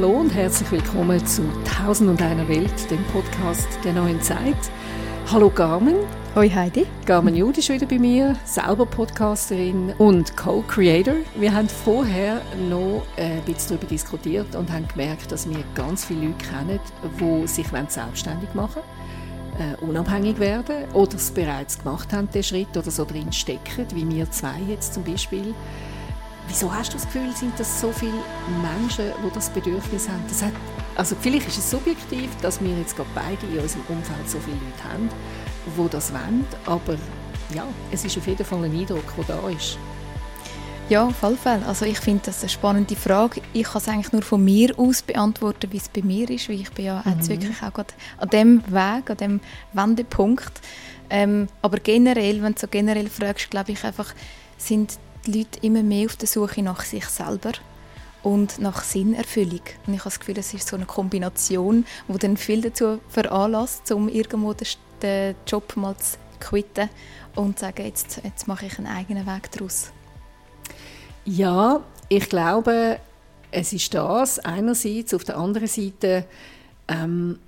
Hallo und herzlich willkommen zu Tausend und einer Welt, dem Podcast der neuen Zeit. Hallo Carmen. Hoi Heidi. Carmen Jude ist wieder bei mir, selber Podcasterin und Co-Creator. Wir haben vorher noch ein bisschen darüber diskutiert und haben gemerkt, dass wir ganz viele Leute kennen, die sich selbstständig machen wollen, äh, unabhängig werden oder es bereits gemacht haben, den Schritt oder so drin stecken, wie wir zwei jetzt zum Beispiel. Wieso hast du das Gefühl, sind das so viele Menschen, die das Bedürfnis haben? Das hat, also vielleicht ist es subjektiv, dass wir jetzt gerade beide in unserem Umfeld so viele Leute haben, die das wollen, aber ja, es ist auf jeden Fall ein Eindruck, der da ist. Ja, auf jeden Fall. Also ich finde das eine spannende Frage. Ich kann es eigentlich nur von mir aus beantworten, wie es bei mir ist, weil ich bin ja mhm. jetzt wirklich auch gerade an dem Weg, an dem Wendepunkt. Ähm, aber generell, wenn du so generell fragst, glaube ich einfach, sind die Leute immer mehr auf der Suche nach sich selber und nach Sinnerfüllung. Und ich habe das Gefühl, es ist so eine Kombination, die dann viel dazu veranlasst, um irgendwo den Job mal zu quitten und zu sagen, jetzt, jetzt mache ich einen eigenen Weg daraus. Ja, ich glaube, es ist das einerseits. Auf der anderen Seite ähm,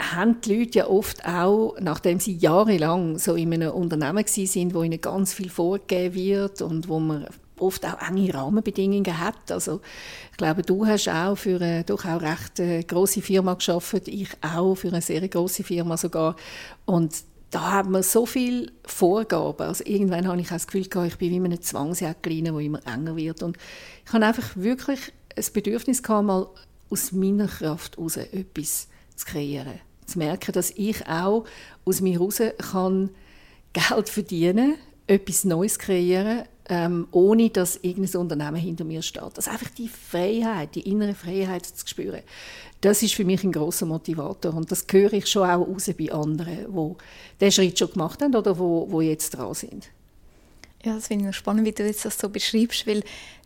haben die Leute ja oft auch, nachdem sie jahrelang so in einem Unternehmen sind, wo ihnen ganz viel vorgegeben wird und wo man oft auch enge Rahmenbedingungen hat. Also ich glaube, du hast auch für eine doch auch recht äh, große Firma geschafft, ich auch für eine sehr große Firma sogar und da haben wir so viele Vorgaben. Also irgendwann habe ich auch das Gefühl gehabt, ich bin wie in einem Zwangsjacke wo immer enger wird. Und ich habe einfach wirklich ein Bedürfnis gehabt, mal aus meiner Kraft heraus etwas zu kreieren. Zu merken, dass ich auch aus mir heraus kann Geld verdienen etwas Neues kreieren, ähm, ohne dass irgendein Unternehmen hinter mir steht. Also einfach die Freiheit, die innere Freiheit zu spüren, das ist für mich ein großer Motivator und das höre ich schon auch raus bei anderen, die diesen Schritt schon gemacht haben oder wo, wo jetzt dran sind. Ja, das finde ich spannend, wie du jetzt das so beschreibst, weil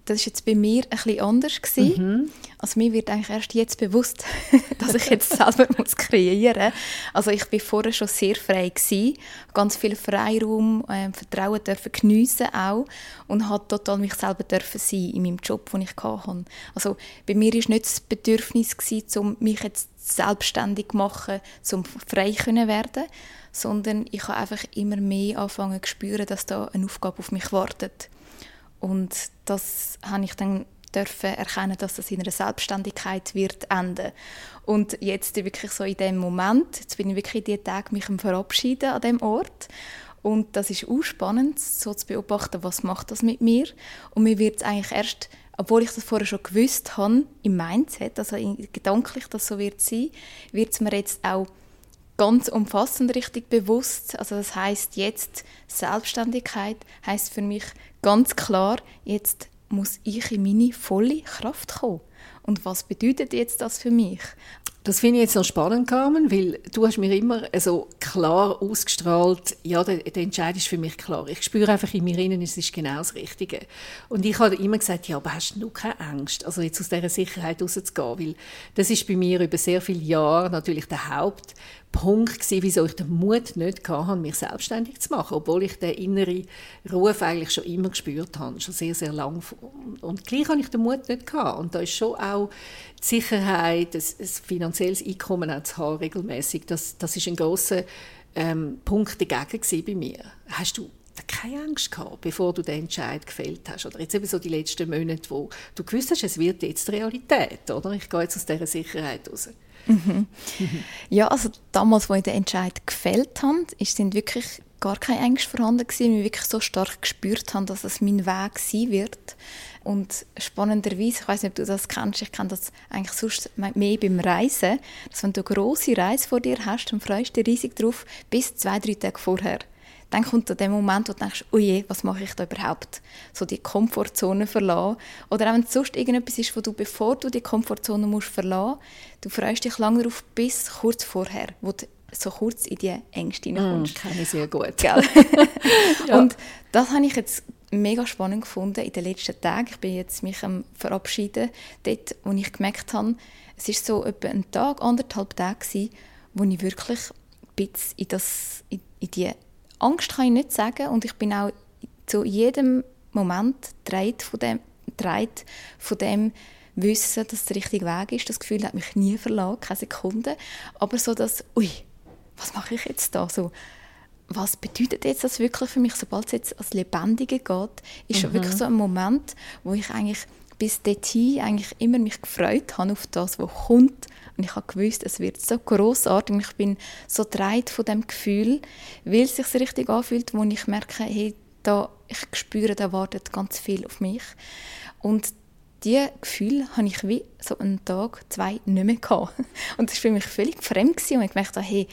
das war jetzt bei mir ein bisschen anders Mhm. Also mir wird eigentlich erst jetzt bewusst, dass ich jetzt selber muss kreieren muss. Also ich war vorher schon sehr frei gewesen, ganz viel Freiraum, äh, Vertrauen dürfen geniessen auch und hat total mich selber dürfen sein in meinem Job, den ich hatte. Also bei mir war nicht das Bedürfnis gewesen, um mich jetzt selbstständig zu machen, um frei zu werden, sondern ich habe einfach immer mehr angefangen zu spüren, dass da eine Aufgabe auf mich wartet. Und das habe ich dann dürfen erkennen, dass das in einer Selbstständigkeit wird enden. Und jetzt wirklich so in dem Moment, jetzt bin ich wirklich die Tage mich verabschieden an dem Ort. Und das ist auch spannend, so zu beobachten, was macht das mit mir. Und mir wird es eigentlich erst, obwohl ich das vorher schon gewusst habe, im Mindset, also gedanklich, dass so wird sein, wird es mir jetzt auch ganz umfassend richtig bewusst. Also das heißt jetzt Selbstständigkeit heißt für mich ganz klar, jetzt muss ich in meine volle Kraft kommen. Und was bedeutet jetzt das für mich? Das finde ich jetzt noch spannend, Carmen, weil du hast mir immer so klar ausgestrahlt, ja, der, der Entscheid ist für mich klar. Ich spüre einfach in mir innen, es ist genau das Richtige. Und ich habe immer gesagt, ja, aber hast du keine Angst, also jetzt aus dieser Sicherheit rauszugehen, weil das ist bei mir über sehr viele Jahre natürlich der Haupt Punkt gewesen, wieso ich den Mut nicht hatte, mich selbstständig zu machen, obwohl ich den inneren Ruf eigentlich schon immer gespürt habe, schon sehr, sehr lang. Und gleich hatte ich den Mut nicht gehabt. Und da ist schon auch Sicherheit, ein, ein finanzielles Einkommen auch zu haben, regelmäßig. Das, das ist ein großer ähm, Punkt dagegen bei mir. Hast du keine Angst gehabt, bevor du den Entscheid gefällt hast? Oder jetzt eben so die letzten Monate, wo du gewusst hast, es wird jetzt Realität, oder? Ich gehe jetzt aus dieser Sicherheit raus. Mhm. Ja, also damals, als ich den Entscheid gefällt habe, sind wirklich gar keine Ängste vorhanden gewesen, weil ich wirklich so stark gespürt habe, dass es mein Weg sein wird. Und spannenderweise, ich weiß nicht, ob du das kennst, ich kenne das eigentlich sonst mehr beim Reisen, dass wenn du eine grosse Reise vor dir hast, dann freust du dich riesig drauf, bis zwei, drei Tage vorher dann kommt der Moment, wo du denkst, oh je, was mache ich da überhaupt? So die Komfortzone verlassen. Oder auch wenn es sonst irgendetwas ist, wo du, bevor du die Komfortzone musst verlassen, du freust dich lange darauf bis kurz vorher, wo du so kurz in die Ängste hineinkommst. Mm, kenne ich sehr gut. Gell? ja. Und das habe ich jetzt mega spannend gefunden in den letzten Tagen. Ich bin jetzt mich am Verabschieden, dort, wo ich gemerkt habe, es ist so etwa ein Tag, anderthalb Tage wo ich wirklich ein bisschen in, das, in, in die Angst kann ich nicht sagen und ich bin auch zu jedem Moment dreht von dem, dreht von dem wissen, dass der richtige Weg ist. Das Gefühl hat mich nie verlassen, keine Sekunde. Aber so das, ui, was mache ich jetzt da? So, was bedeutet jetzt das wirklich für mich? Sobald es jetzt als Lebendige geht, ist mhm. wirklich so ein Moment, wo ich eigentlich bis dorthin eigentlich immer mich gefreut habe auf das, was kommt. Und ich habe gewusst, es wird so großartig. Ich bin so dreit von dem Gefühl, weil es sich richtig anfühlt, wo ich merke, hey, da, ich spüre, da wartet ganz viel auf mich. Und diese Gefühle habe ich wie so einen Tag, zwei nicht mehr gehabt. Und das war für mich völlig fremd. Gewesen. Und ich dachte, hey,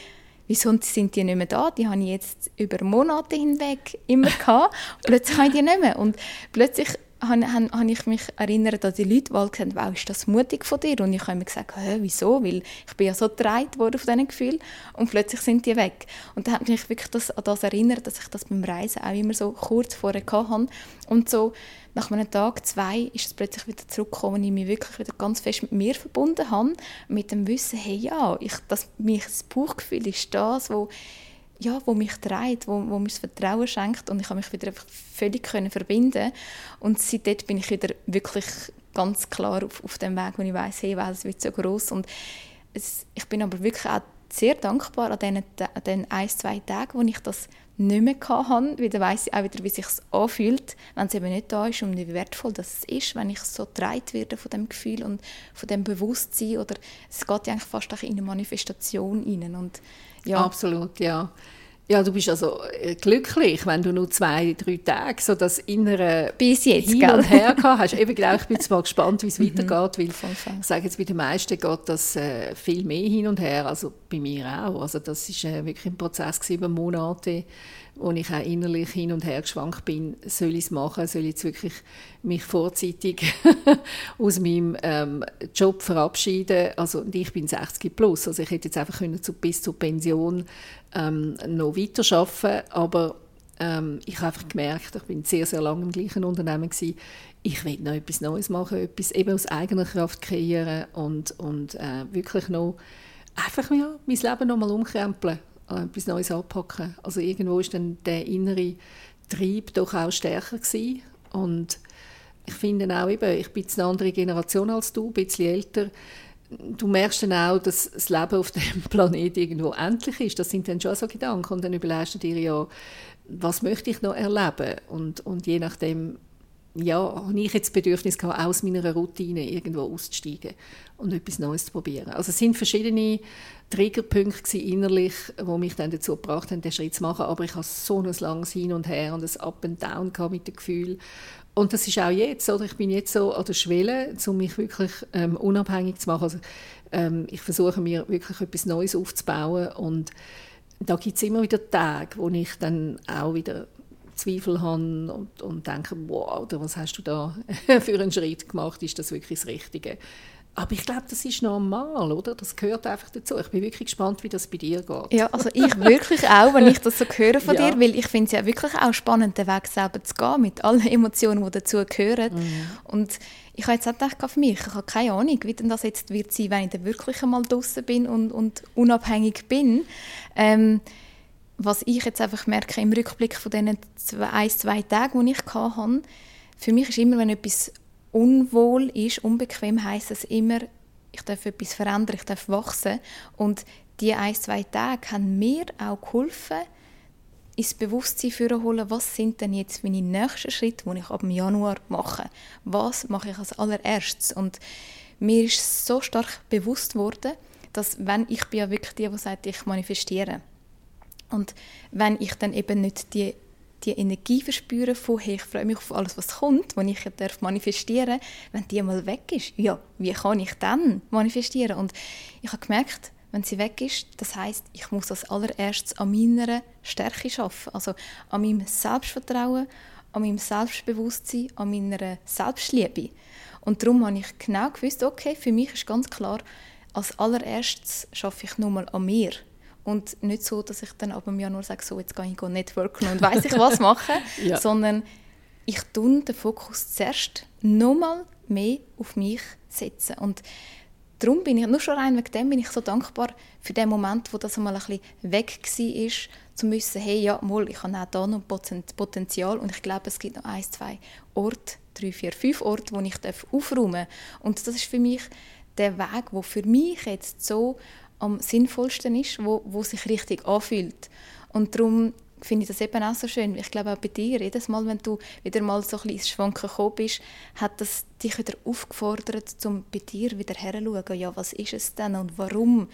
wieso sind die nicht mehr da? Die habe ich jetzt über Monate hinweg immer gehabt. plötzlich habe ich die nicht mehr. Und plötzlich habe, habe, habe ich mich erinnert an die Leute, die gesagt haben, wow, ist das mutig von dir? Und ich habe mir gesagt, wieso? Weil ich bin ja so getragen worden von diesen Gefühlen und plötzlich sind die weg. Und dann hat mich wirklich das, an das erinnert, dass ich das beim Reisen auch immer so kurz vorher hatte. Und so nach einem Tag, zwei, ist es plötzlich wieder zurückgekommen, und ich mich wirklich wieder ganz fest mit mir verbunden habe, mit dem Wissen, hey, ja, ich, das, das Bauchgefühl ist das, wo ja, wo mich trägt, wo, wo mir das Vertrauen schenkt und ich habe mich wieder einfach völlig können verbinden. Und seitdem bin ich wieder wirklich ganz klar auf, auf dem Weg, wo ich weiß, hey, es wird so groß und es, ich bin aber wirklich auch sehr dankbar an diesen, an den ein, zwei Tagen, wo ich das nicht mehr hatte, weil dann weiss ich auch wieder, wie es sich anfühlt, wenn es eben nicht da ist und wie wertvoll das ist, wenn ich so getragen werde von dem Gefühl und von dem Bewusstsein. Oder es geht ja eigentlich fast in eine Manifestation rein und ja. Absolut, ja. Ja, du bist also äh, glücklich, wenn du nur zwei, drei Tage so das innere Bis jetzt, Hin und Her gehabt hast. Eben, genau, ich bin jetzt mal gespannt, wie es mhm. weitergeht, weil ich sage jetzt, bei den meisten geht das äh, viel mehr hin und her, also bei mir auch. Also das ist äh, wirklich ein Prozess über Monate, wo ich auch innerlich hin und her geschwankt bin, soll ich es machen, soll ich jetzt wirklich mich vorzeitig aus meinem ähm, Job verabschieden. Also ich bin 60 plus, also ich hätte jetzt einfach können zu, bis zur Pension ähm, noch weiterarbeiten. Aber ähm, ich habe einfach gemerkt, ich bin sehr, sehr lange im gleichen Unternehmen gewesen, ich will noch etwas Neues machen, etwas eben aus eigener Kraft kreieren und, und äh, wirklich noch einfach ja, mein Leben noch mal umkrempeln etwas Neues anpacken. Also irgendwo ist dann der innere Trieb doch auch stärker gewesen. und ich finde auch eben, ich bin jetzt eine andere Generation als du, ein bisschen älter. Du merkst dann auch, dass das Leben auf dem Planeten irgendwo endlich ist. Das sind dann schon so Gedanken. Und dann überlegst du dir ja, was möchte ich noch erleben? Und, und je nachdem, ja, habe ich jetzt das Bedürfnis gehabt, aus meiner Routine irgendwo auszusteigen und etwas Neues zu probieren. Also es sind verschiedene Triggerpunkte innerlich, die mich dann dazu gebracht haben, den Schritt zu machen. Aber ich hatte so ein langes Hin und Her und ein Up and Down mit dem Gefühl. Und das ist auch jetzt, oder? Ich bin jetzt so an der Schwelle, um mich wirklich ähm, unabhängig zu machen. Also, ähm, ich versuche mir wirklich etwas Neues aufzubauen und da gibt es immer wieder Tage, wo ich dann auch wieder Zweifel habe und, und denke, wow, oder was hast du da für einen Schritt gemacht? Ist das wirklich das Richtige? Aber ich glaube, das ist normal, oder? Das gehört einfach dazu. Ich bin wirklich gespannt, wie das bei dir geht. Ja, also ich wirklich auch, wenn ich das so höre von ja. dir, weil ich finde es ja wirklich auch spannend, den Weg selber zu gehen, mit allen Emotionen, die dazu gehören. Mhm. Und ich habe jetzt auch gedacht, für mich, ich habe keine Ahnung, wie denn das jetzt wird sein, wenn ich dann wirklich einmal draußen bin und, und unabhängig bin. Ähm, was ich jetzt einfach merke im Rückblick von diesen zwei, ein, zwei Tagen, die ich hatte, für mich ist immer, wenn etwas unwohl ist, unbequem, heißt es immer, ich darf etwas verändern, ich darf wachsen. Und die ein, zwei Tage haben mir auch geholfen, ins Bewusstsein zu holen, was sind denn jetzt meine nächsten Schritte, die ich ab Januar mache. Was mache ich als allererstes? Und mir ist so stark bewusst worden, dass wenn ich bin ja wirklich die, die sagt, ich manifestiere. Und wenn ich dann eben nicht die die Energie verspüren von, hey, ich freue mich auf alles, was kommt, was ich darf manifestieren wenn die mal weg ist, ja, wie kann ich dann manifestieren? Und ich habe gemerkt, wenn sie weg ist, das heißt, ich muss als allererstes an meiner Stärke schaffen, also an meinem Selbstvertrauen, an meinem Selbstbewusstsein, an meiner Selbstliebe. Und darum habe ich genau gewusst, okay, für mich ist ganz klar, als allererstes schaffe ich nur mal an mir. Und nicht so, dass ich dann ab dem Januar sage, so, jetzt gehe ich networken und weiß ich was machen, ja. sondern ich tue den Fokus zuerst nochmal mehr auf mich setzen. Und darum bin ich, nur schon rein wegen dem bin ich so dankbar für den Moment, wo das einmal ein bisschen weg war, zu wissen, hey, ja, mal, ich habe auch da noch Potenzial und ich glaube, es gibt noch ein, zwei Orte, drei, vier, fünf Orte, wo ich aufräumen darf. Und das ist für mich der Weg, wo für mich jetzt so am sinnvollsten ist, wo, wo sich richtig anfühlt. Und darum finde ich das eben auch so schön. Ich glaube auch bei dir, jedes Mal, wenn du wieder mal so ein bisschen ins Schwanken gekommen bist, hat das dich wieder aufgefordert, um bei dir wieder herzuschauen, ja, was ist es denn und warum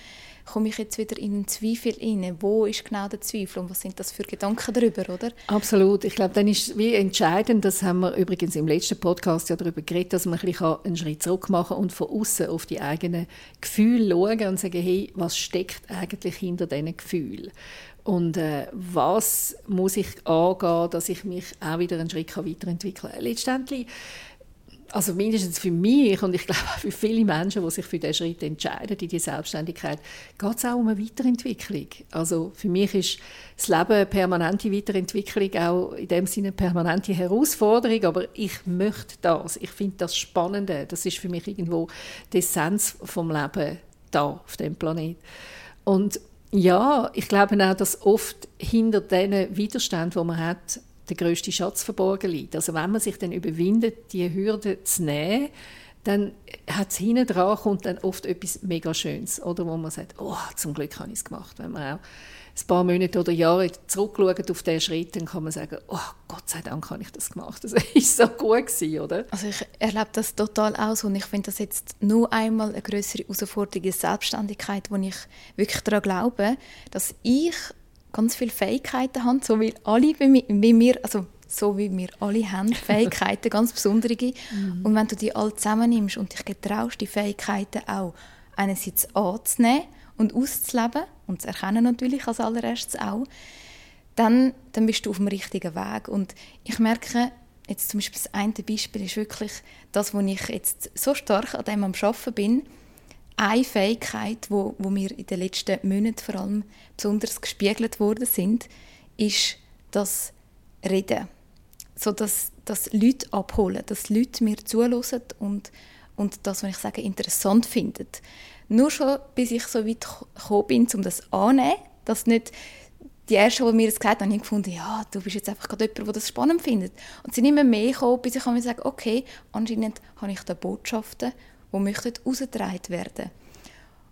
komme ich jetzt wieder in einen Zweifel rein? Wo ist genau der Zweifel und was sind das für Gedanken darüber, oder? Absolut. Ich glaube, dann ist wie entscheidend, das haben wir übrigens im letzten Podcast ja darüber geredet, dass man ein bisschen einen Schritt zurück machen und von außen auf die eigenen Gefühle schauen und sagen, hey, was steckt eigentlich hinter diesen Gefühlen? Und äh, was muss ich angehen, dass ich mich auch wieder einen Schritt weiterentwickeln kann? Letztendlich, also mindestens für mich und ich glaube auch für viele Menschen, die sich für diesen Schritt entscheiden, in die Selbstständigkeit, geht es auch um eine Weiterentwicklung. Also für mich ist das Leben eine permanente Weiterentwicklung, auch in dem Sinne eine permanente Herausforderung, aber ich möchte das. Ich finde das Spannende. Das ist für mich irgendwo die Essenz vom Leben da auf dem Planet. Und ja, ich glaube auch, dass oft hinter diesen Widerständen, die man hat, der größte Schatz verborgen liegt. Also wenn man sich dann überwindet, die Hürde zu nehmen, dann hat es hinten dran kommt dann oft etwas mega Schönes, oder wo man sagt, oh, zum Glück habe ich es gemacht. Wenn man auch ein paar Monate oder Jahre zurückschaut auf diesen Schritt, dann kann man sagen, oh Gott sei Dank habe ich das gemacht. Das war so gut gewesen, oder? Also ich erlebe das total aus und ich finde das jetzt nur einmal eine größere Herausforderung in Selbstständigkeit, wo ich wirklich daran glaube, dass ich ganz viele Fähigkeiten habe, so wie alle wie mir, also so wie wir alle haben, Fähigkeiten, ganz besondere. Mhm. Und wenn du die alle zusammennimmst und dich getraust, die Fähigkeiten auch einerseits anzunehmen und auszuleben und zu erkennen natürlich als allererstes auch, dann, dann bist du auf dem richtigen Weg. Und ich merke, jetzt zum Beispiel das eine Beispiel ist wirklich das, wo ich jetzt so stark an dem am Arbeiten bin, eine Fähigkeit, wo, wo mir in den letzten Monaten vor allem besonders gespiegelt worden sind, ist das Reden. So dass, dass Leute abholen, dass Leute mir zuhören und, und das, was ich sage, interessant finden. Nur schon, bis ich so weit gekommen bin, um das anzunehmen, dass nicht die Ersten, die mir das gesagt haben, haben gefunden, ja, du bist jetzt einfach gerade jemand, der das spannend findet. Und sie sind immer mehr gekommen, bis ich mir sagen okay, anscheinend habe ich da Botschaften, die möchten herausgetragen werden.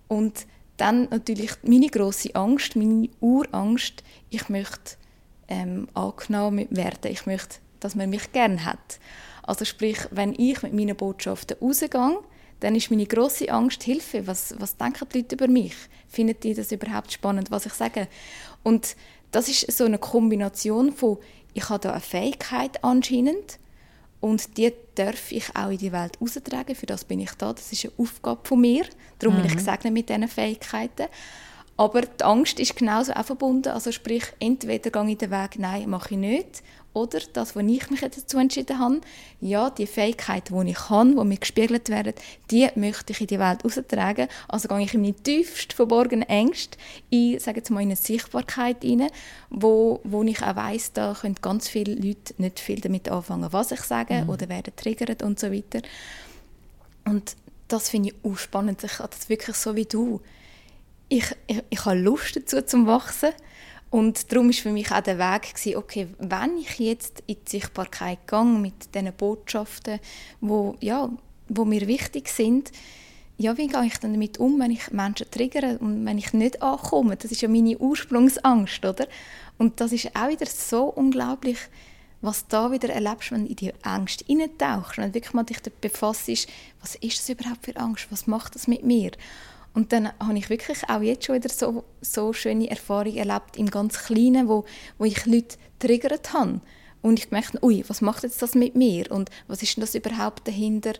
Und dann natürlich meine große Angst, meine Urangst, ich möchte ähm, angenommen werden, ich möchte, dass man mich gern hat. Also sprich, wenn ich mit meinen Botschaften rausgehe, dann ist meine große Angst Hilfe. Was, was denken die Leute über mich? Finden die das überhaupt spannend, was ich sage? Und das ist so eine Kombination von, ich habe da eine Fähigkeit anscheinend und die darf ich auch in die Welt austragen. Für das bin ich da. Das ist eine Aufgabe von mir. Darum mhm. bin ich mhm. gesegnet mit diesen Fähigkeiten. Aber die Angst ist genauso auch verbunden. Also sprich, entweder gehe ich den Weg, nein, mache ich nicht. Oder das, wo ich mich dazu entschieden habe, ja, die Fähigkeiten, die ich habe, die mir gespiegelt werden, die möchte ich in die Welt austragen. Also gehe ich in meine tiefst verborgenen Ängste, in, sage jetzt mal, in eine Sichtbarkeit rein, wo, wo ich auch weiss, da können ganz viele Leute nicht viel damit anfangen, was ich sage, mhm. oder werden triggert und so weiter. Und das finde ich auch spannend. Ich habe das wirklich so wie du. Ich, ich, ich habe Lust dazu zum Wachsen und darum war für mich auch der Weg, gewesen, okay, wenn ich jetzt in die Sichtbarkeit gehe mit diesen Botschaften, wo, ja, wo mir wichtig sind, ja, wie gehe ich dann damit um, wenn ich Menschen triggere und wenn ich nicht ankomme? Das ist ja meine Ursprungsangst, oder? Und das ist auch wieder so unglaublich, was da wieder erlebst, wenn du in die Angst eintauchst, wenn du wirklich mal dich damit befasst, was ist das überhaupt für Angst, was macht das mit mir? Und dann habe ich wirklich auch jetzt schon wieder so, so schöne Erfahrungen erlebt, im ganz Kleinen, wo, wo ich Leute triggert habe. Und ich gemerkt ui, was macht jetzt das mit mir? Und was ist denn das überhaupt dahinter?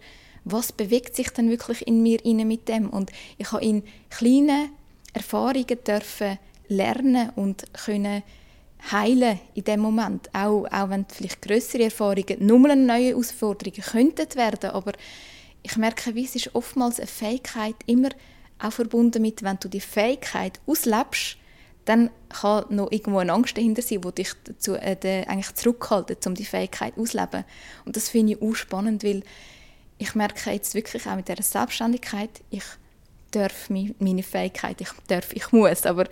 Was bewegt sich denn wirklich in mir mit dem? Und ich habe in kleinen Erfahrungen dürfen lernen und können heilen in dem Moment. Auch, auch wenn vielleicht größere Erfahrungen nur eine neue Herausforderung könnten werden, aber ich merke, wie es ist oftmals eine Fähigkeit, immer auch verbunden mit, wenn du die Fähigkeit auslebst, dann kann noch irgendwo eine Angst dahinter sein, die dich dazu, äh, eigentlich zurückhaltet, um die Fähigkeit auszuleben. Und das finde ich auch spannend, weil ich merke jetzt wirklich auch mit dieser Selbstständigkeit, ich darf meine Fähigkeit, ich darf, ich muss, aber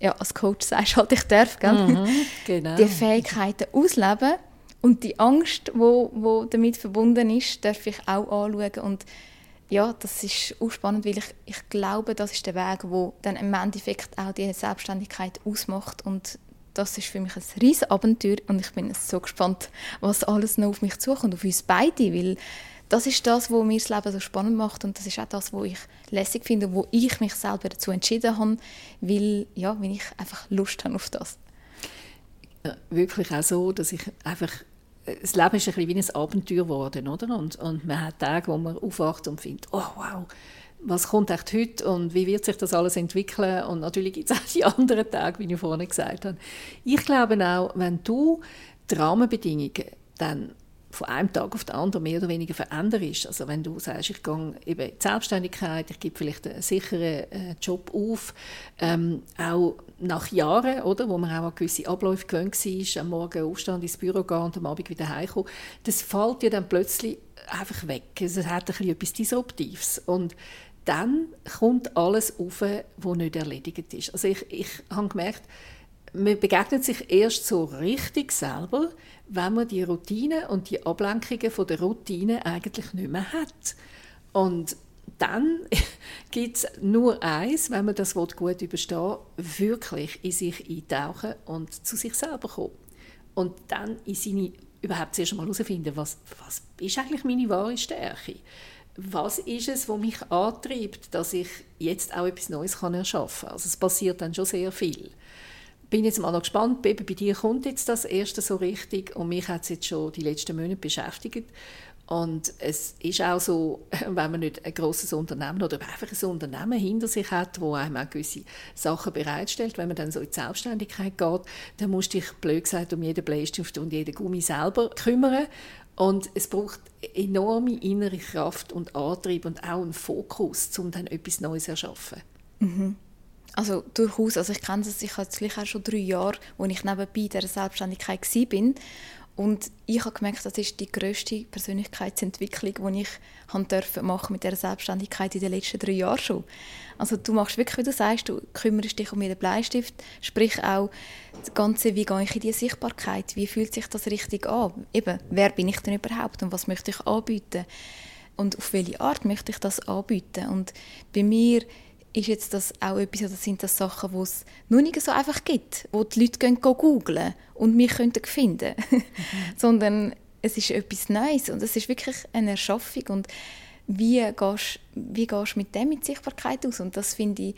ja, als Coach sagst halt, ich darf, gell? Mhm, genau. die Fähigkeiten ausleben und die Angst, die wo, wo damit verbunden ist, darf ich auch anschauen und ja, das ist auch spannend, weil ich, ich glaube, das ist der Weg, wo dann im Endeffekt auch die Selbstständigkeit ausmacht und das ist für mich ein riesen Abenteuer und ich bin so gespannt, was alles noch auf mich zukommt, auf uns beide, weil das ist das, was mir das Leben so spannend macht und das ist auch das, was ich lässig finde, wo ich mich selber dazu entschieden habe, weil, ja, weil ich einfach Lust habe auf das. Ja, wirklich auch so, dass ich einfach das Leben ist ein bisschen wie ein Abenteuer geworden, oder? Und, und man hat Tage, wo man aufwacht und findet, oh wow, was kommt echt heute und wie wird sich das alles entwickeln? Und natürlich gibt es auch die anderen Tage, wie ich vorhin gesagt habe. Ich glaube auch, wenn du die Rahmenbedingungen dann von einem Tag auf den anderen mehr oder weniger veränderst. Also wenn du sagst, ich gehe eben in die Selbstständigkeit, ich gebe vielleicht einen sicheren äh, Job auf, ähm, auch nach Jahren, oder, wo man auch an gewisse Abläufe gewöhnt war, am Morgen aufstehen, ins Büro gehen und am Abend wieder heimkommen, das fällt dir dann plötzlich einfach weg. Also es hat ein bisschen etwas Disruptives. Und dann kommt alles auf, was nicht erledigt ist. Also ich, ich habe gemerkt, man begegnet sich erst so richtig selber, wenn man die Routine und die Ablenkungen von der Routine eigentlich nicht mehr hat. Und dann gibt es nur eins, wenn man das gut überstehen wirklich in sich eintauchen und zu sich selber kommen. Und dann in seine, überhaupt zuerst einmal herausfinden, was, was ist eigentlich meine wahre Stärke? Was ist es, was mich antreibt, dass ich jetzt auch etwas Neues kann erschaffen kann? Also es passiert dann schon sehr viel bin jetzt mal noch gespannt, bei dir kommt jetzt das erste so richtig und mich hat es jetzt schon die letzten Monate beschäftigt. Und es ist auch so, wenn man nicht ein grosses Unternehmen oder einfach ein Unternehmen hinter sich hat, wo einem auch gewisse Sachen bereitstellt, wenn man dann so in die Selbstständigkeit geht, dann musst du dich, blöd gesagt, um jeden Bleistift und jeden Gummi selber kümmern. Und es braucht enorme innere Kraft und Antrieb und auch einen Fokus, um dann etwas Neues zu erschaffen. Mhm. Also durchaus, also ich kenne es, ich habe auch schon drei Jahre, wo ich nebenbei der Selbstständigkeit war. Und ich habe gemerkt, das ist die grösste Persönlichkeitsentwicklung, die ich machen machen mit der Selbstständigkeit in den letzten drei Jahren schon. Also du machst wirklich, wie du sagst, du kümmerst dich um jeden Bleistift, sprich auch das Ganze, wie gehe ich in die Sichtbarkeit, wie fühlt sich das richtig an, eben, wer bin ich denn überhaupt und was möchte ich anbieten und auf welche Art möchte ich das anbieten. Und bei mir ist jetzt das auch etwas, oder sind das Sachen, die es nur nicht so einfach gibt, wo die Leute gehen googlen und mich könnten finden, mhm. sondern es ist etwas Neues und es ist wirklich eine Erschaffung und wie gehst, wie du mit dem mit Sichtbarkeit aus und das finde ich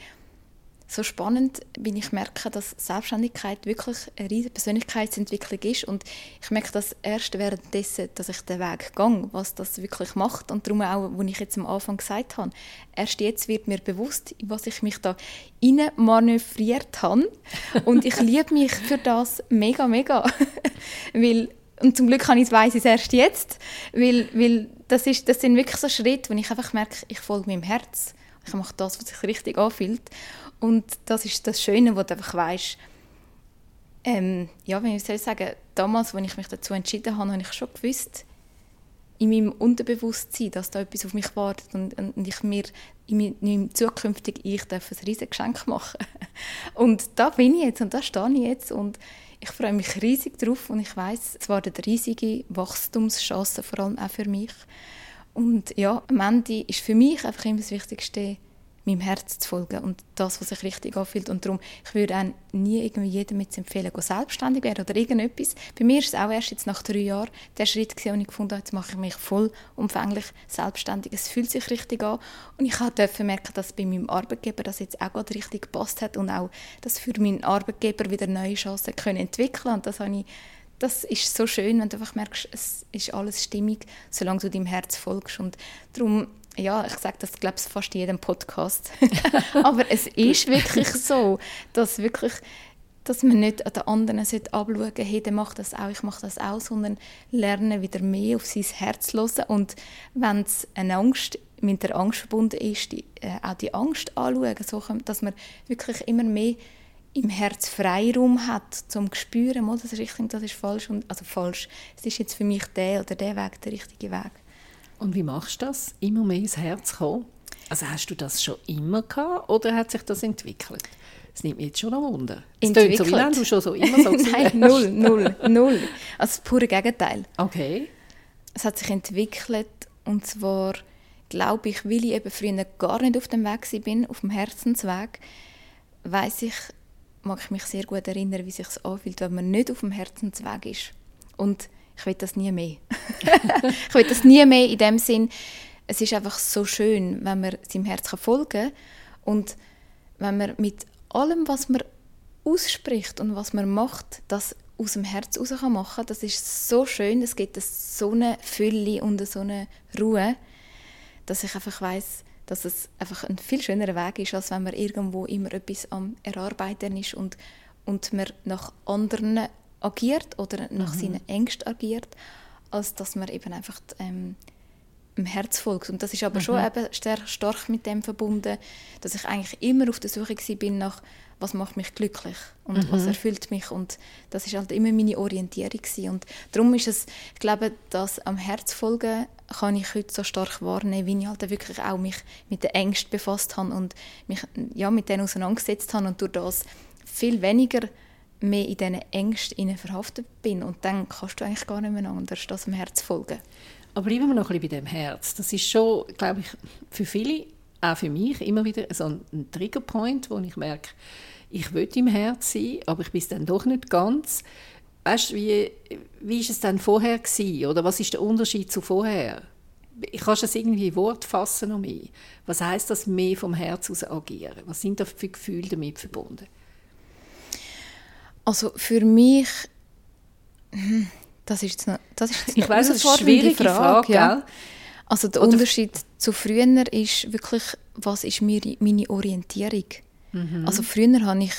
so spannend, weil ich merke, dass Selbstständigkeit wirklich eine riesige Persönlichkeitsentwicklung ist. Und ich merke das erst währenddessen, dass ich den Weg gehe, was das wirklich macht. Und darum auch, was ich jetzt am Anfang gesagt habe, erst jetzt wird mir bewusst, was ich mich da rein manövriert habe. Und ich liebe mich für das mega, mega, weil und zum Glück ich weiß ich es erst jetzt, weil, weil das, ist, das sind wirklich so Schritte, wo ich einfach merke, ich folge meinem Herz. Ich mache das, was sich richtig anfühlt. Und das ist das Schöne, wo du einfach weißt, ähm, ja, wenn ich soll sagen, damals, als ich mich dazu entschieden habe, habe ich schon gewusst, in meinem Unterbewusstsein, dass da etwas auf mich wartet und, und ich mir in meinem zukünftigen Ich darf ein riesiges Geschenk machen Und da bin ich jetzt und da stehe ich jetzt und ich freue mich riesig drauf und ich weiß, es warten riesige Wachstumschancen, vor allem auch für mich. Und ja, am Ende ist für mich einfach immer das Wichtigste, meinem Herz zu folgen und das, was sich richtig anfühlt. Und darum, ich würde auch nie irgendwie jedem jetzt empfehlen, selbstständig werden oder irgendetwas. Bei mir ist es auch erst jetzt nach drei Jahren der Schritt gewesen, ich gefunden habe, jetzt mache ich mich vollumfänglich selbstständig. Es fühlt sich richtig an und ich durfte merken, dass bei meinem Arbeitgeber das jetzt auch gerade richtig gepasst hat und auch, dass für meinen Arbeitgeber wieder neue Chancen können entwickeln und das habe ich das ist so schön, wenn du einfach merkst, es ist alles stimmig, solange du deinem Herz folgst. Und darum ja, ich sage das, glaube ich, fast in jedem Podcast. Aber es ist wirklich so, dass wirklich dass man nicht an den anderen anschauen sollte, hey, der macht das auch, ich mache das auch, sondern lernen wieder mehr auf sein Herz zu hören. Und wenn es eine Angst mit der Angst verbunden ist, die, äh, auch die Angst anschauen, so, dass man wirklich immer mehr im Herz Freiraum hat, zum zu spüren, das ist richtig, das ist falsch. Und, also falsch, es ist jetzt für mich der oder der Weg der richtige Weg. Und wie machst du das? Immer mehr ins Herz kommen? Also hast du das schon immer gehabt oder hat sich das entwickelt? Das nimmt mich jetzt schon am Wunder. Es klingt so, wie wenn du schon so immer so Nein, null, null, null. Also das pure Gegenteil. Okay. Es hat sich entwickelt und zwar, glaube ich, weil ich eben früher gar nicht auf dem Weg bin, auf dem Herzensweg, weiß ich, mag ich mich sehr gut erinnern, wie sich anfühlt, wenn man nicht auf dem Herzensweg ist. Und ich will das nie mehr. ich will das nie mehr in dem Sinn. Es ist einfach so schön, wenn man seinem Herz folgen kann und wenn man mit allem, was man ausspricht und was man macht, das aus dem Herz raus kann machen das ist so schön. Es gibt so eine Fülle und so eine Ruhe, dass ich einfach weiß, dass es einfach ein viel schönerer Weg ist, als wenn man irgendwo immer etwas am Erarbeiten ist und, und man nach anderen agiert oder nach mhm. seinen Ängsten agiert, als dass man eben einfach ähm, im Herz folgt. Und das ist aber mhm. schon eben sehr stark mit dem verbunden, dass ich eigentlich immer auf der Suche bin nach was macht mich glücklich und mhm. was erfüllt mich und das ist halt immer meine Orientierung gewesen. und darum ist es, ich glaube, dass am Herz folgen kann ich heute so stark wahrnehmen, wie ich halt wirklich auch mich mit den Ängsten befasst habe und mich ja mit denen auseinandergesetzt habe und durch das viel weniger mehr in diesen Ängsten verhaftet bin und dann kannst du eigentlich gar nicht mehr anders als dem Herz folgen. Aber bleiben wir noch ein bisschen bei dem Herz. Das ist schon, glaube ich, für viele, auch für mich, immer wieder so ein Triggerpoint, wo ich merke, ich will im Herz sein, aber ich bin es dann doch nicht ganz. Weißt du, wie, wie ist es dann vorher gewesen? Oder was ist der Unterschied zu vorher? Ich kann es irgendwie in Wort fassen noch mehr. Was heißt das mehr vom Herz aus agieren? Was sind da für Gefühle damit verbunden? Also für mich, hm, das ist jetzt noch, das ist jetzt ich weiß, das ist eine schwierige Frage, Frage ja. Also der Oder Unterschied zu früher ist wirklich, was ist meine Orientierung? Mhm. Also früher habe ich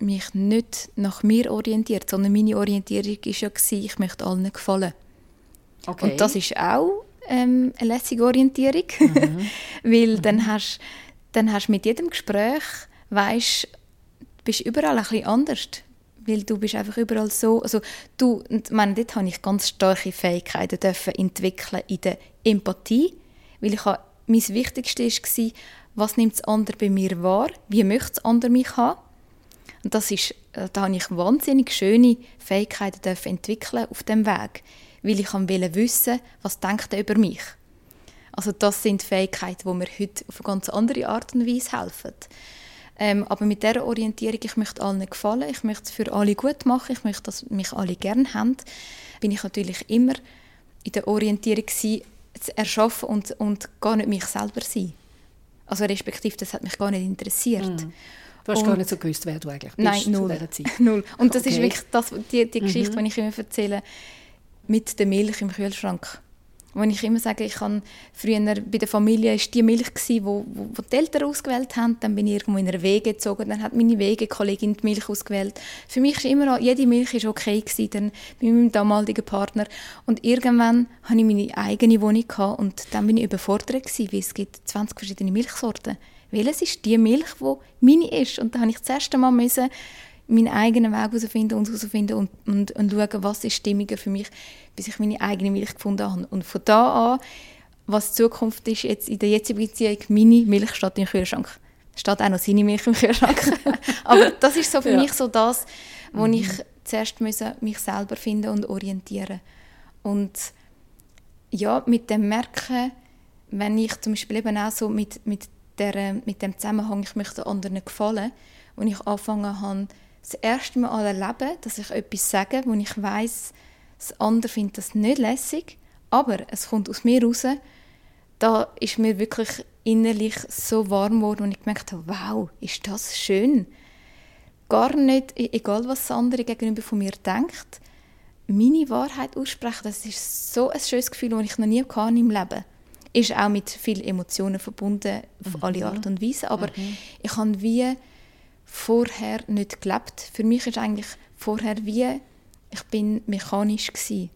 mich nicht nach mir orientiert, sondern meine Orientierung war ja, ich möchte allen gefallen. Okay. Und das ist auch ähm, eine lässige Orientierung, mhm. weil mhm. dann hast dann hast mit jedem Gespräch weißt, bist überall ein bisschen anders weil du bist einfach überall so, also du, ich meine, dort habe ich ganz starke Fähigkeiten dürfen entwickeln in der Empathie, weil ich habe, mein Wichtigstes war, was nimmt das andere bei mir wahr, wie möchte das andere mich haben. Und das ist, äh, da habe ich wahnsinnig schöne Fähigkeiten dürfen entwickeln auf dem Weg, weil ich wollte wissen, was denkt er über mich. Also das sind Fähigkeiten, die mir heute auf eine ganz andere Art und Weise helfen. Ähm, aber mit dieser Orientierung, ich möchte allen gefallen, ich möchte es für alle gut machen, ich möchte, dass mich alle gerne haben, bin ich natürlich immer in der Orientierung gewesen, zu erschaffen und, und gar nicht mich selber sein. Also respektive, das hat mich gar nicht interessiert. Mm. Du hast und, gar nicht so gewusst, wer du eigentlich bist nein, null, zu dieser Zeit. null. Und das okay. ist wirklich das, die, die Geschichte, mhm. die ich immer erzähle, mit der Milch im Kühlschrank. Wenn ich immer sage, ich kann früher bei der Familie ist die Milch gsi, wo, wo, wo die Eltern ausgewählt haben, dann bin ich irgendwo in einer Wege gezogen, dann hat meine Wegekollegin die Milch ausgewählt. Für mich ist immer jede Milch ist okay gsi, dann bei meinem damaligen Partner und irgendwann hatte ich meine eigene Wohnung gehabt und dann bin ich überfordert gsi, weil es gibt 20 verschiedene Milchsorten. Welches ist die Milch, die meine ist? Und da habe ich das erste Mal müssen meinen eigenen Weg herausfinden und herausfinden und, und, und schauen, was ist stimmiger für mich, bis ich meine eigene Milch gefunden habe. Und von da an, was die Zukunft ist, jetzt in der jetzigen Beziehung, meine Milch steht im Kühlschrank. Steht auch noch seine Milch im Kühlschrank. Aber das ist so für ja. mich so das, wo mhm. ich zuerst müssen, mich selber finden und orientieren Und ja, mit dem Merken, wenn ich zum Beispiel eben auch so mit, mit, der, mit dem Zusammenhang, ich möchte anderen gefallen, und ich angefangen habe, das erste Mal erleben, dass ich etwas sage, wo ich weiß, das andere findet das nicht lässig, aber es kommt aus mir raus, da ist mir wirklich innerlich so warm geworden und ich gemerkt habe, wow, ist das schön. Gar nicht, e-, egal was das andere gegenüber von mir denkt, meine Wahrheit aussprechen, das ist so ein schönes Gefühl, das ich noch nie hatte im Leben. Ist auch mit vielen Emotionen verbunden, auf mhm. alle Art und Weise, aber mhm. ich habe wie vorher nicht gelebt. Für mich ist eigentlich vorher wie, ich bin mechanisch gewesen.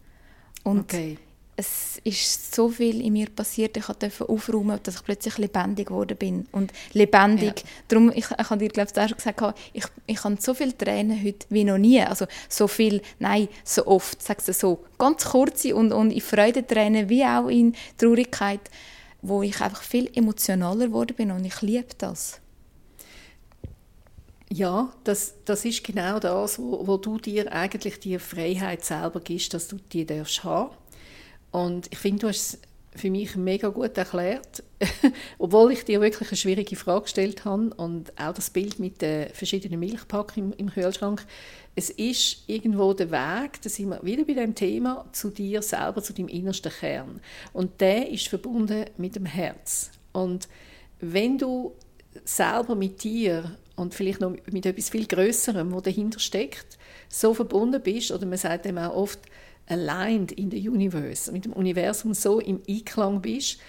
Und okay. es ist so viel in mir passiert, ich durfte aufräumen, dass ich plötzlich lebendig geworden bin. Und lebendig, ja. darum, ich, ich habe dir, glaube ich, auch schon gesagt, ich, ich habe so viele Tränen heute wie noch nie. Also so viel, nein, so oft, sagst du so, ganz kurze und, und in Freudentränen, wie auch in Traurigkeit, wo ich einfach viel emotionaler geworden bin und ich liebe das Ja, das, das ist genau das, wo, wo du dir eigentlich die Freiheit selber gibst, dass du die darfst haben. Und ich finde, du hast es für mich mega gut erklärt, obwohl ich dir wirklich eine schwierige Frage gestellt habe und auch das Bild mit den verschiedenen Milchpacken im, im Kühlschrank. Es ist irgendwo der Weg, da sind wir wieder bei dem Thema, zu dir selber, zu deinem innersten Kern. Und der ist verbunden mit dem Herz. Und wenn du selber mit dir und vielleicht noch mit etwas viel Größerem, wo dahinter steckt, so verbunden bist, oder man sagt dem auch oft, aligned in the universe, mit dem Universum so im Einklang bist,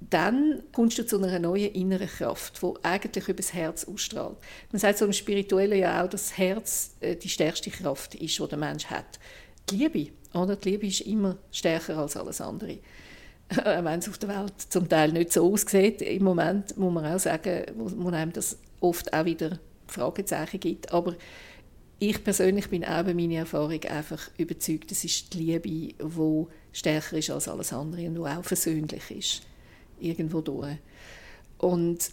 dann kommst du zu einer neuen inneren Kraft, die eigentlich über das Herz ausstrahlt. Man sagt so im Spirituellen ja auch, dass das Herz äh, die stärkste Kraft ist, die der Mensch hat. Die Liebe, oder? Die Liebe ist immer stärker als alles andere. Wenn es auf der Welt zum Teil nicht so aussieht, im Moment muss man auch sagen, wo einem das oft auch wieder Fragezeichen gibt. Aber ich persönlich bin auch bei meiner Erfahrung einfach überzeugt, es ist die Liebe, die stärker ist als alles andere und auch versöhnlich ist. Irgendwo durch. Und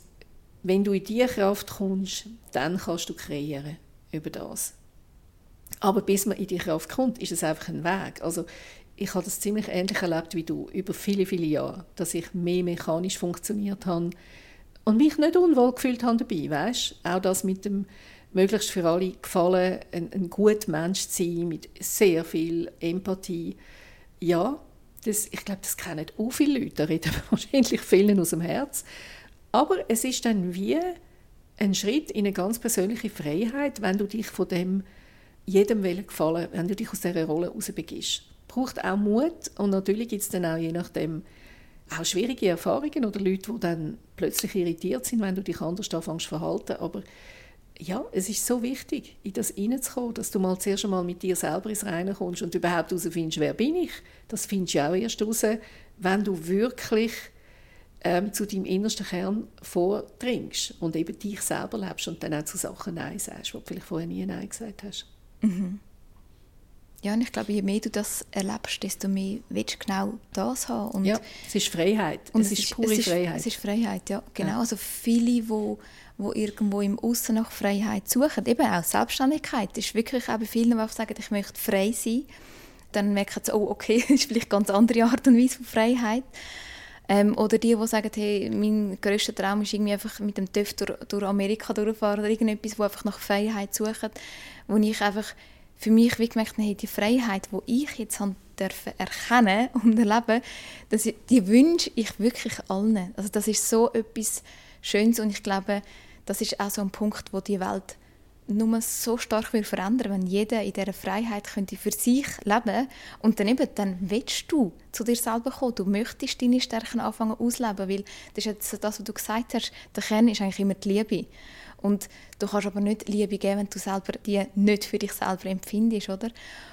wenn du in diese Kraft kommst, dann kannst du kreieren über das. Aber bis man in die Kraft kommt, ist es einfach ein Weg. Also ich habe das ziemlich ähnlich erlebt wie du, über viele, viele Jahre, dass ich mehr mechanisch funktioniert habe und mich nicht unwohl gefühlt habe dabei, weißt? Auch das mit dem möglichst für alle gefallen, ein, ein guter Mensch zu sein, mit sehr viel Empathie. Ja, das, ich glaube, das kennen auch viele Leute, da reden wahrscheinlich vielen aus dem Herz. Aber es ist dann wie ein Schritt in eine ganz persönliche Freiheit, wenn du dich von dem jedem gefallen, wenn du dich aus dieser Rolle rausbegibst. Braucht auch Mut und natürlich gibt es dann auch je nachdem auch schwierige Erfahrungen oder Leute, die dann plötzlich irritiert sind, wenn du dich anders anfängst zu verhalten. Aber ja, es ist so wichtig, in das hineinzukommen, dass du mal zuerst einmal mit dir selber ins Reine kommst und überhaupt herausfindest, wer bin ich. Das findest du auch erst heraus, wenn du wirklich ähm, zu deinem innersten Kern vordringst und eben dich selber lebst und dann auch zu Sachen Nein sagst, wo du vielleicht vorher nie Nein gesagt hast. Mhm. Ja, und ich glaube, je mehr du das erlebst, desto mehr willst du genau das haben. Und ja, es ist Freiheit. Und es, es ist pure es ist, Freiheit. Es ist Freiheit, ja. Genau. Ja. Also viele, die wo irgendwo im Aussen nach Freiheit suchen. Eben auch Selbstständigkeit ist wirklich auch bei vielen, die sagen, ich möchte frei sein. Dann merken sie, oh, okay, das ist vielleicht eine ganz andere Art und Weise von Freiheit. Ähm, oder die, die sagen, hey, mein grösster Traum ist irgendwie einfach mit dem TÜV durch, durch Amerika durchfahren oder irgendetwas, wo einfach nach Freiheit suchen, wo ich einfach für mich wie gemerkt habe, die Freiheit, die ich jetzt habe dürfen erkennen und erleben, das, die wünsche ich wirklich allen. Also das ist so etwas Schönes und ich glaube, das ist auch so ein Punkt, wo die Welt nur so stark will verändern, wenn jeder in dieser Freiheit könnte für sich leben. Und dann eben, dann willst du zu dir selber kommen, du möchtest deine Stärken anfangen ausleben, weil das ist jetzt das, was du gesagt hast, der Kern ist eigentlich immer die Liebe und du kannst aber nicht Liebe geben, wenn du selber die nicht für dich selber empfindest, oder?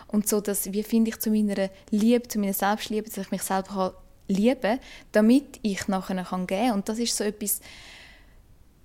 Und so, dass, wie finde ich zu meiner Liebe, zu meiner Selbstliebe, dass ich mich selber lieben kann, damit ich nachher geben kann. Und das ist so etwas,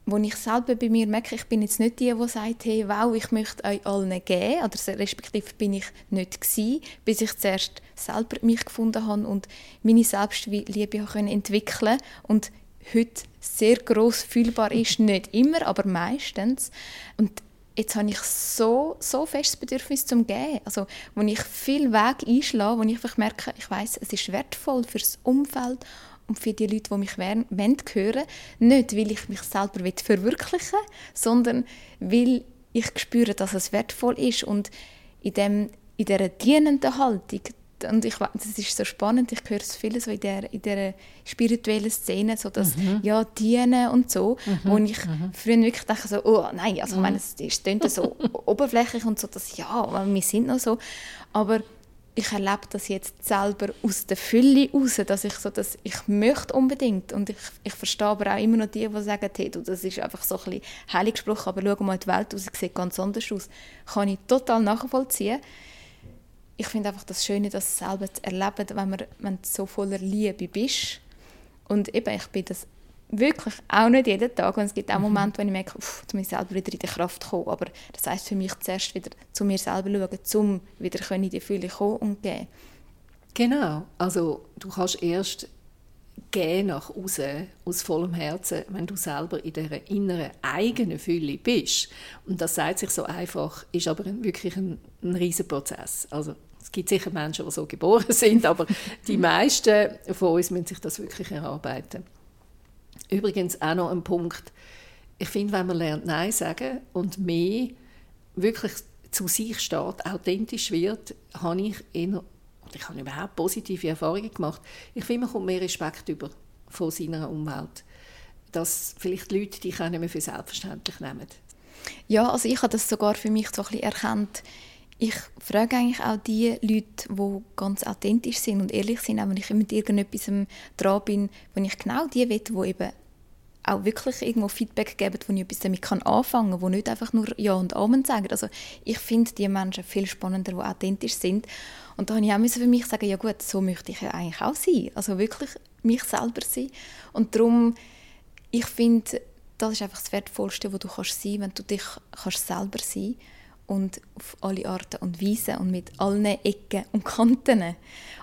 wo ich selber bei mir merke, ich bin jetzt nicht die, die sagt, hey, wow, ich möchte euch allen geben, oder respektive bin ich nicht gewesen, bis ich zuerst selber mich gefunden habe und meine Selbstliebe entwickeln und heute sehr groß fühlbar ist, nicht immer, aber meistens. Und jetzt habe ich so, so festes Bedürfnis zum Gehen. Also, wo ich viel Weg einschlage, wo ich einfach merke, ich weiß, es ist wertvoll fürs Umfeld und für die Leute, die mich wollen, hören Nicht, weil ich mich selber verwirklichen will, sondern weil ich spüre, dass es wertvoll ist. Und in, dem, in dieser dienenden Haltung, und ich das ist so spannend, ich höre es viele so in der, in der spirituellen Szene, so das mhm. ja, Dienen und so, mhm. wo ich mhm. früher wirklich dachte so, oh nein, also ich meine, es, es klingt so oberflächlich und so, dass ja, wir sind noch so, aber ich erlebe das jetzt selber aus der Fülle raus, dass ich so, dass ich möchte unbedingt und ich, ich verstehe aber auch immer noch die, die sagen, hey, du, das ist einfach so ein bisschen heilig gesprochen, aber schau mal, die Welt aus, sieht ganz anders aus. Kann ich total nachvollziehen. Ich finde einfach das Schöne, das selber zu erleben, wenn, man, wenn du so voller Liebe bist. Und eben, ich bin das wirklich auch nicht jeden Tag. Und es gibt auch mhm. Momente, wo ich merke, uff, muss ich selber wieder in die Kraft kommen. Aber das heisst für mich zuerst wieder zu mir selber schauen, um wieder in die Fülle kommen und gehen. Genau. Also du kannst erst geh nach außen aus vollem Herzen, wenn du selber in der inneren eigenen Fülle bist. Und das sagt sich so einfach, ist aber wirklich ein, ein riesen Prozess. Also es gibt sicher Menschen, die so geboren sind, aber die meisten von uns müssen sich das wirklich erarbeiten. Übrigens auch noch ein Punkt, ich finde, wenn man lernt Nein sagen und mehr wirklich zu sich steht, authentisch wird, habe ich eher, ich habe überhaupt positive Erfahrungen gemacht. Ich finde, man kommt mehr Respekt über von seiner Umwelt, dass vielleicht die Leute dich auch nicht mehr für selbstverständlich nehmen. Ja, also ich habe das sogar für mich so ein bisschen erkannt. Ich frage eigentlich auch die Leute, die ganz authentisch sind und ehrlich sind, auch wenn ich mit irgendetwas dran bin, wenn ich genau die will, die eben auch wirklich irgendwo Feedback geben, wo ich etwas damit anfangen kann, wo nicht einfach nur Ja und Amen sagen. Also ich finde die Menschen viel spannender, die authentisch sind. Und da habe ich auch für mich sagen, ja gut, so möchte ich ja eigentlich auch sein. Also wirklich mich selber sein. Und darum, ich finde, das ist einfach das Wertvollste, was du kannst sein, wenn du dich kannst selber sein kannst und auf alle Arten und Weisen und mit allen Ecken und Kanten.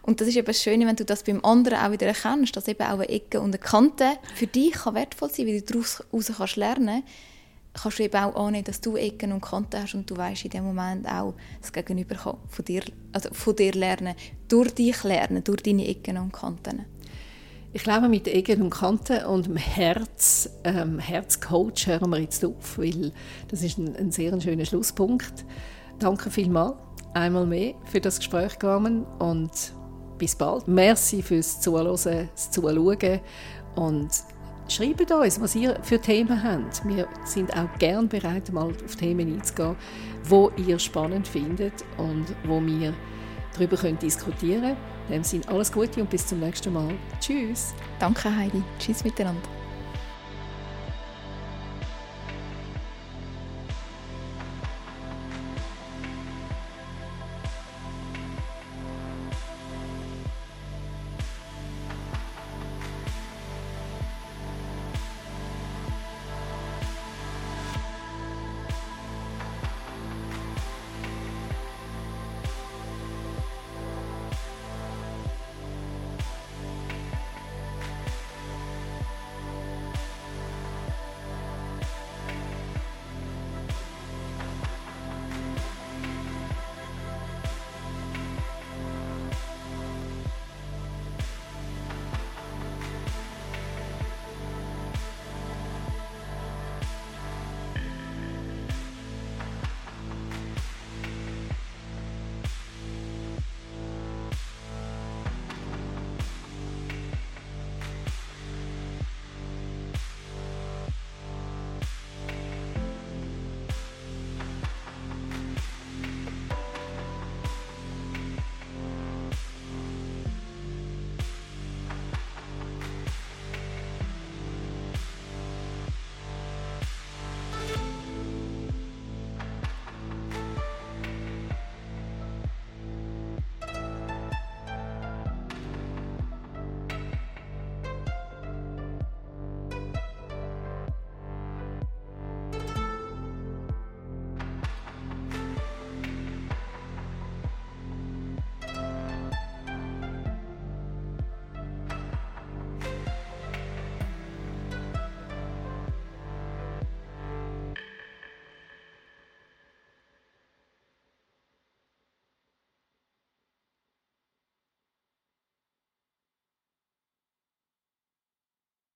Und das ist eben das Schöne, wenn du das beim anderen auch wieder erkennst, dass eben auch eine Ecke und eine Kante für dich kann wertvoll sein, weil du daraus kannst lernen kannst du eben auch annehmen, dass du Ecken und Kanten hast und du weißt in dem Moment auch, das Gegenüber kann von dir, also von dir lernen, durch dich lernen, durch deine Ecken und Kanten. Ich glaube, mit Ecken und Kanten und dem Herz, ähm, Herzcoach hören wir jetzt auf, weil das ist ein, ein sehr schöner Schlusspunkt. Danke vielmals einmal mehr für das Gespräch, Carmen, und bis bald. Merci fürs Zuhören, das Zuschauen und schreibt uns, was ihr für Themen habt. Wir sind auch gern bereit, mal auf Themen einzugehen, wo ihr spannend findet und wo wir darüber diskutieren können. In dem Sinne alles Gute und bis zum nächsten Mal. Tschüss. Danke Heidi. Tschüss miteinander.